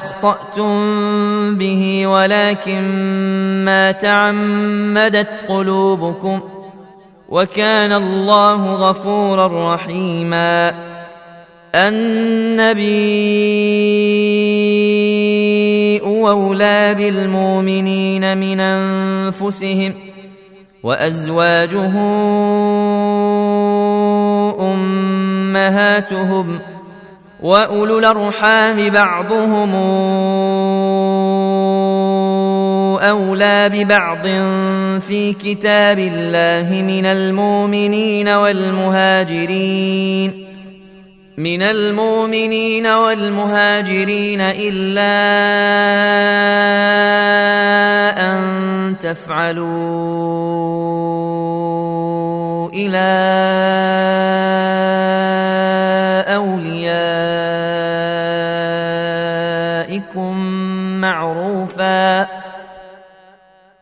أخطأتم به ولكن ما تعمدت قلوبكم. وكان الله غفورا رحيما. النبي أولى بالمؤمنين من أنفسهم وأزواجه أمهاتهم. واولو الارحام بعضهم اولى ببعض في كتاب الله من المؤمنين والمهاجرين من المؤمنين والمهاجرين الا ان تفعلوا إلى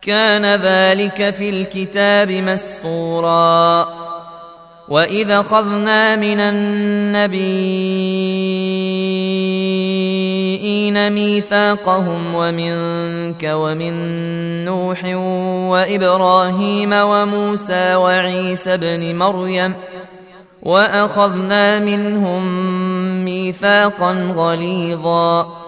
كان ذلك في الكتاب مسطورا. وإذا أخذنا من النبيين ميثاقهم ومنك ومن نوح وإبراهيم وموسى وعيسى ابن مريم وأخذنا منهم ميثاقا غليظا.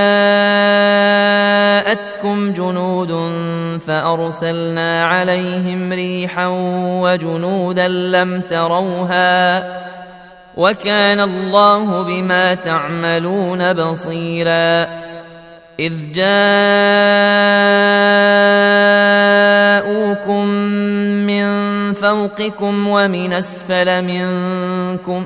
فأرسلنا عليهم ريحا وجنودا لم تروها وكان الله بما تعملون بصيرا إذ جاءوكم من فوقكم ومن أسفل منكم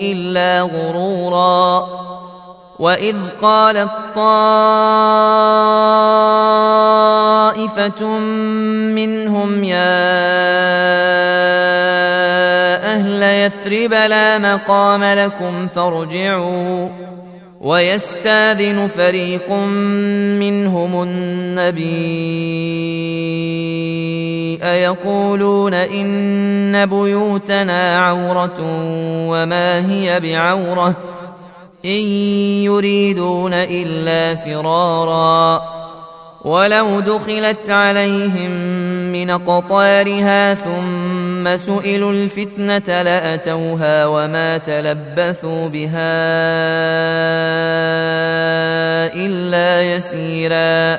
إلا غرورا. وإذ قالت طائفة منهم يا أهل يثرب لا مقام لكم فارجعوا. ويستاذن فريق منهم النبي أيقولون إن بيوتنا عورة وما هي بعورة إن يريدون إلا فرارا ولو دخلت عليهم من قطارها ثم سئلوا الفتنة لأتوها وما تلبثوا بها إلا يسيرا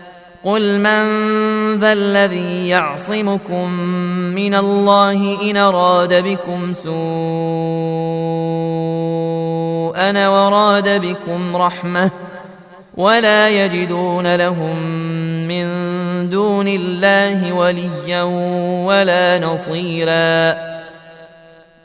قل من ذا الذي يعصمكم من الله ان اراد بكم سوءا وراد بكم رحمه ولا يجدون لهم من دون الله وليا ولا نصيرا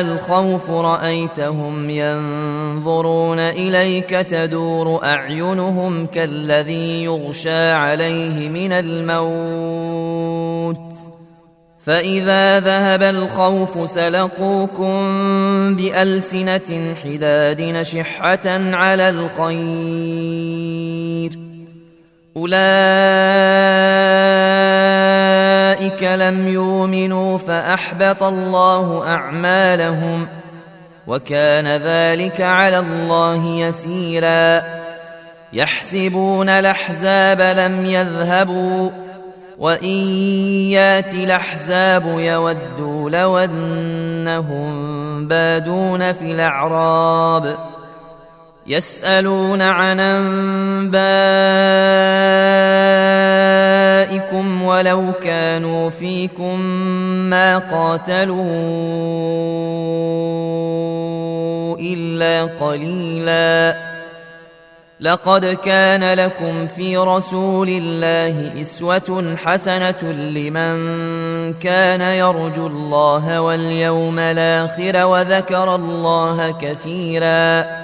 الخوف رأيتهم ينظرون إليك تدور أعينهم كالذي يغشى عليه من الموت فإذا ذهب الخوف سلقوكم بألسنة حداد نشحة على الخير أولئك لم يؤمنوا فأحبط الله أعمالهم وكان ذلك على الله يسيرا يحسبون الأحزاب لم يذهبوا وإن يات الأحزاب يودوا لو أنهم بادون في الأعراب يسألون عن أنبائكم ولو كانوا فيكم ما قاتلوا إلا قليلا. لقد كان لكم في رسول الله إسوة حسنة لمن كان يرجو الله واليوم الآخر وذكر الله كثيراً.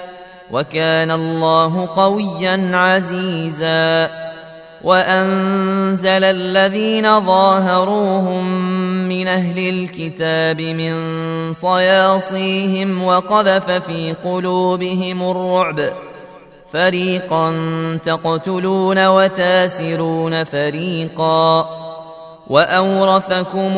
وكان الله قويا عزيزا. وأنزل الذين ظاهروهم من أهل الكتاب من صياصيهم وقذف في قلوبهم الرعب. فريقا تقتلون وتاسرون فريقا. واورثكم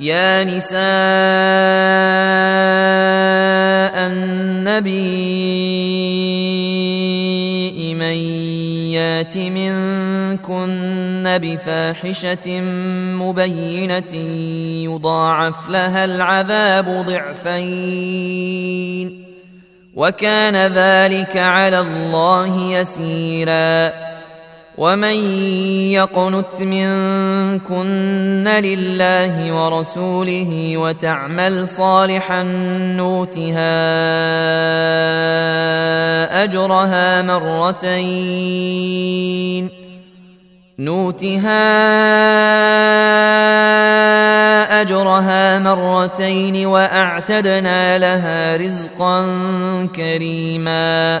يا نساء النبي من يات منكن بفاحشة مبينة يضاعف لها العذاب ضعفين وكان ذلك على الله يسيرا. ومن يقنت منكن لله ورسوله وتعمل صالحا نوتها اجرها مرتين نوتها اجرها مرتين واعتدنا لها رزقا كريما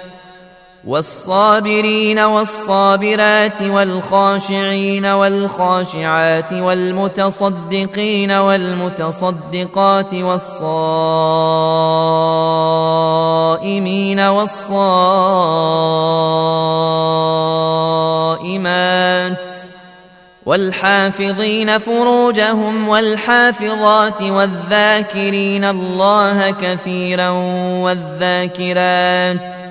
والصابرين والصابرات والخاشعين والخاشعات والمتصدقين والمتصدقات والصائمين والصائمات والحافظين فروجهم والحافظات والذاكرين الله كثيرا والذاكرات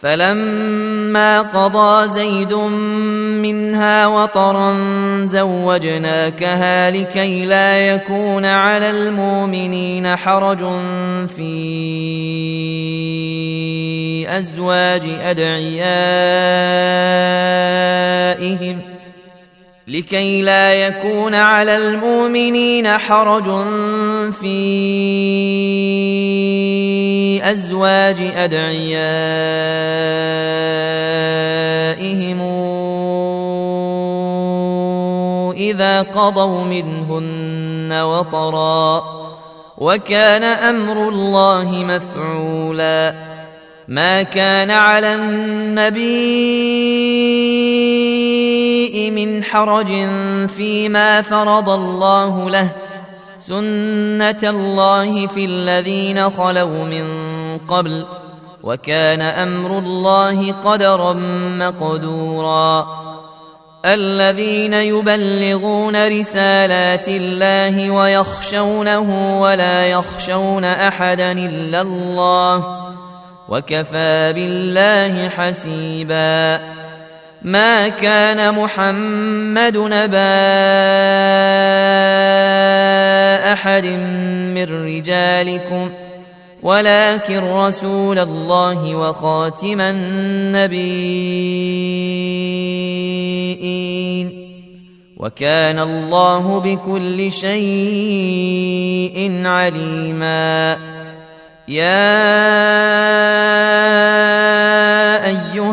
فلما قضى زيد منها وطرا زوجناكها لكي لا يكون على المؤمنين حرج في أزواج أدعيائهم لكي لا يكون على المؤمنين حرج في أزواج أدعيائهم إذا قضوا منهن وطرا وكان أمر الله مفعولا ما كان على النبي من حرج فيما فرض الله له سنه الله في الذين خلوا من قبل وكان أمر الله قدرا مقدورا الذين يبلغون رسالات الله ويخشونه ولا يخشون احدا الا الله وكفى بالله حسيبا ما كان محمد نبا أحد من رجالكم ولكن رسول الله وخاتم النبيين. وكان الله بكل شيء عليما. يا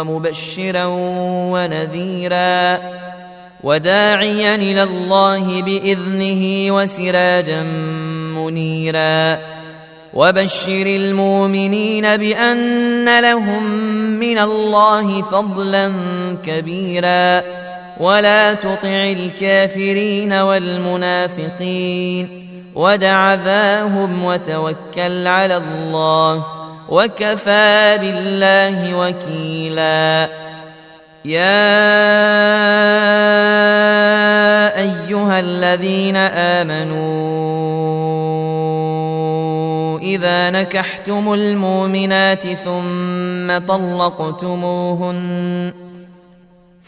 ومبشرا ونذيرا وداعيا إلى الله بإذنه وسراجا منيرا وبشر المؤمنين بأن لهم من الله فضلا كبيرا ولا تطع الكافرين والمنافقين ودع ذاهم وتوكل على الله وكفى بالله وكيلا. يا أيها الذين آمنوا إذا نكحتم المؤمنات ثم طلقتموهن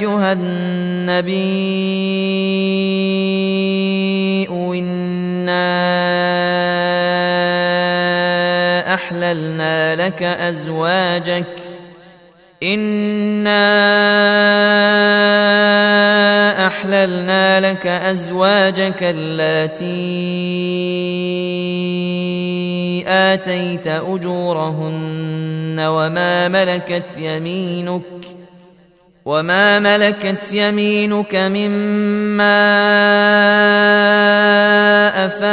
أيها النبي إنا أحللنا لك أزواجك. إنا أحللنا لك أزواجك اللاتي آتيت أجورهن وما ملكت يمينك. وما ملكت يمينك مما افاء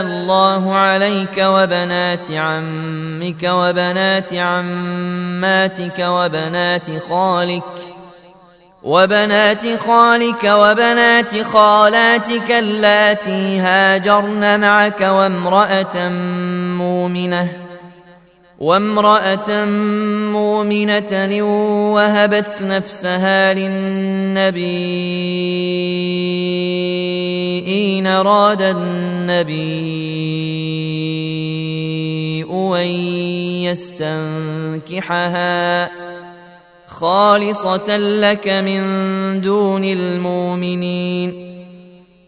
الله عليك وبنات عمك وبنات عماتك وبنات خالك وبنات خالك وبنات خالاتك اللاتي هاجرن معك وامرأة مؤمنة وامرأة مؤمنة وهبت نفسها للنبي إن أراد النبي أن يستنكحها خالصة لك من دون المؤمنين.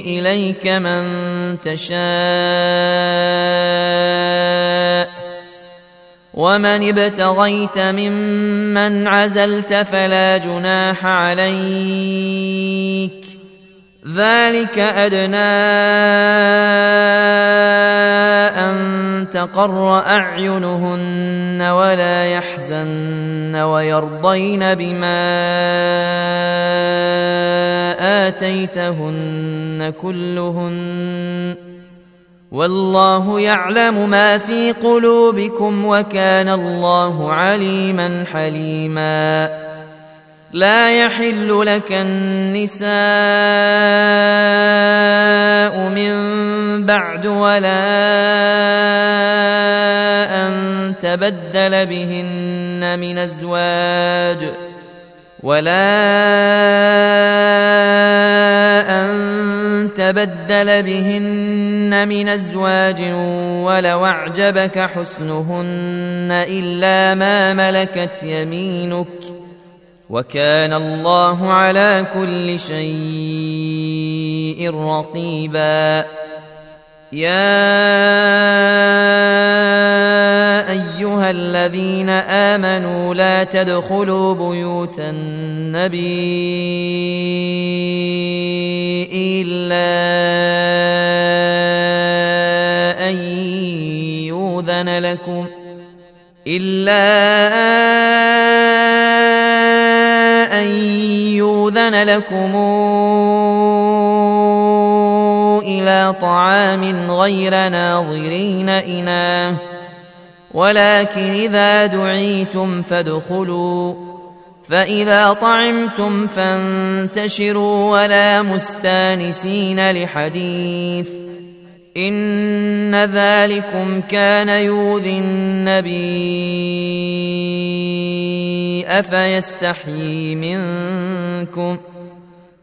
إليك من تشاء. ومن ابتغيت ممن عزلت فلا جناح عليك. ذلك أدنى أن تقر أعينهن ولا يحزن ويرضين بما آتيتهن كلهن والله يعلم ما في قلوبكم وكان الله عليما حليما لا يحل لك النساء من بعد ولا أن تبدل بهن من أزواج ولا تبدل بهن من أزواج ولو أعجبك حسنهن إلا ما ملكت يمينك وكان الله على كل شيء رقيبا يا أيها الذين آمنوا لا تدخلوا بيوت النبي إلا أن يؤذن لكم إلى طعام غير ناظرين إناه ولكن إذا دعيتم فادخلوا فإذا طعمتم فانتشروا ولا مستانسين لحديث. ان ذلكم كان يؤذي النبي افيستحيي منكم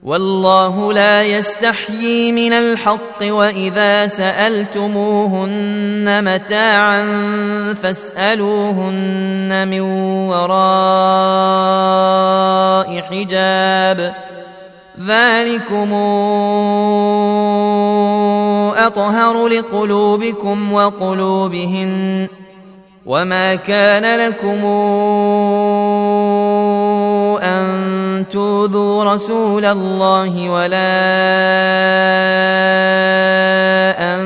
والله لا يستحيي من الحق واذا سالتموهن متاعا فاسالوهن من وراء حجاب ذلكم اطهر لقلوبكم وقلوبهن وما كان لكم أن توذوا رسول الله ولا أن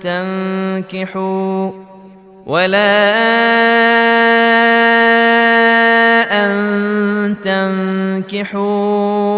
تنكحوا ولا أن تنكحوا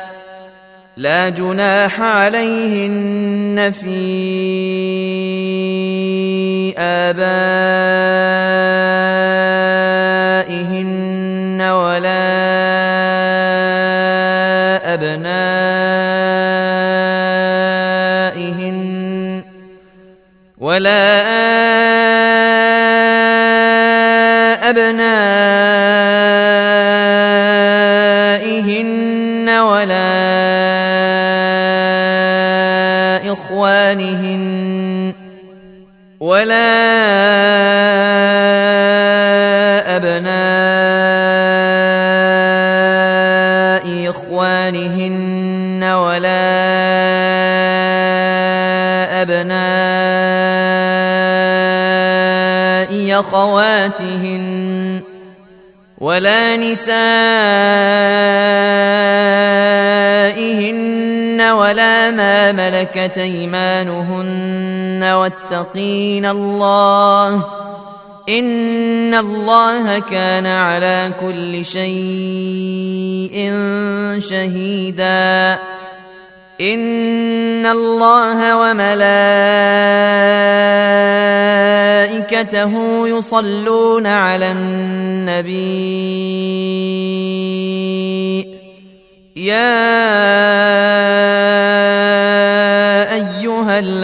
لا جناح عليهن في آبائهن ولا أبنائهن ولا أبنائهن إخوانهن. ولا أبناء إخوانهن ولا أبناء أخواتهن ولا نسائهن ولا ما ملكت أيمانهن واتقين الله إن الله كان على كل شيء شهيدا إن الله وملائكته يصلون على النبي يا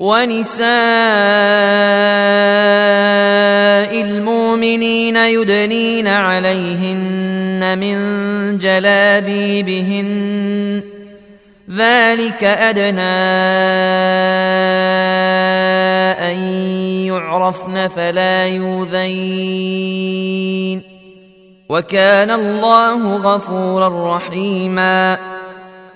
ونساء المؤمنين يدنين عليهن من جلابيبهن. ذلك أدنى أن يعرفن فلا يؤذين. وكان الله غفورا رحيما.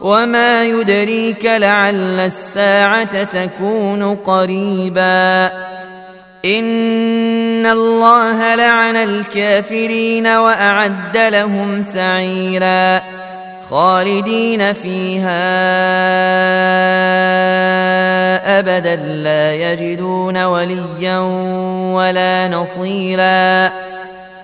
وما يدريك لعل الساعة تكون قريبا ان الله لعن الكافرين واعد لهم سعيرا خالدين فيها ابدا لا يجدون وليا ولا نصيرا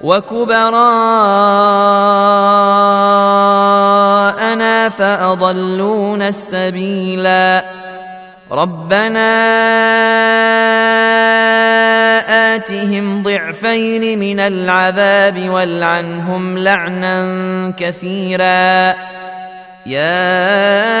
وكبراءنا فأضلونا السبيلا. ربنا آتهم ضعفين من العذاب والعنهم لعنا كثيرا. يا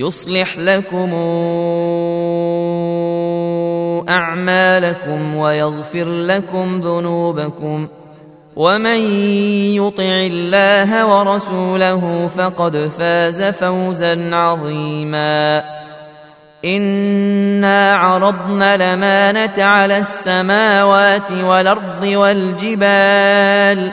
يصلح لكم أعمالكم ويغفر لكم ذنوبكم ومن يطع الله ورسوله فقد فاز فوزا عظيما إنا عرضنا الأمانة على السماوات والأرض والجبال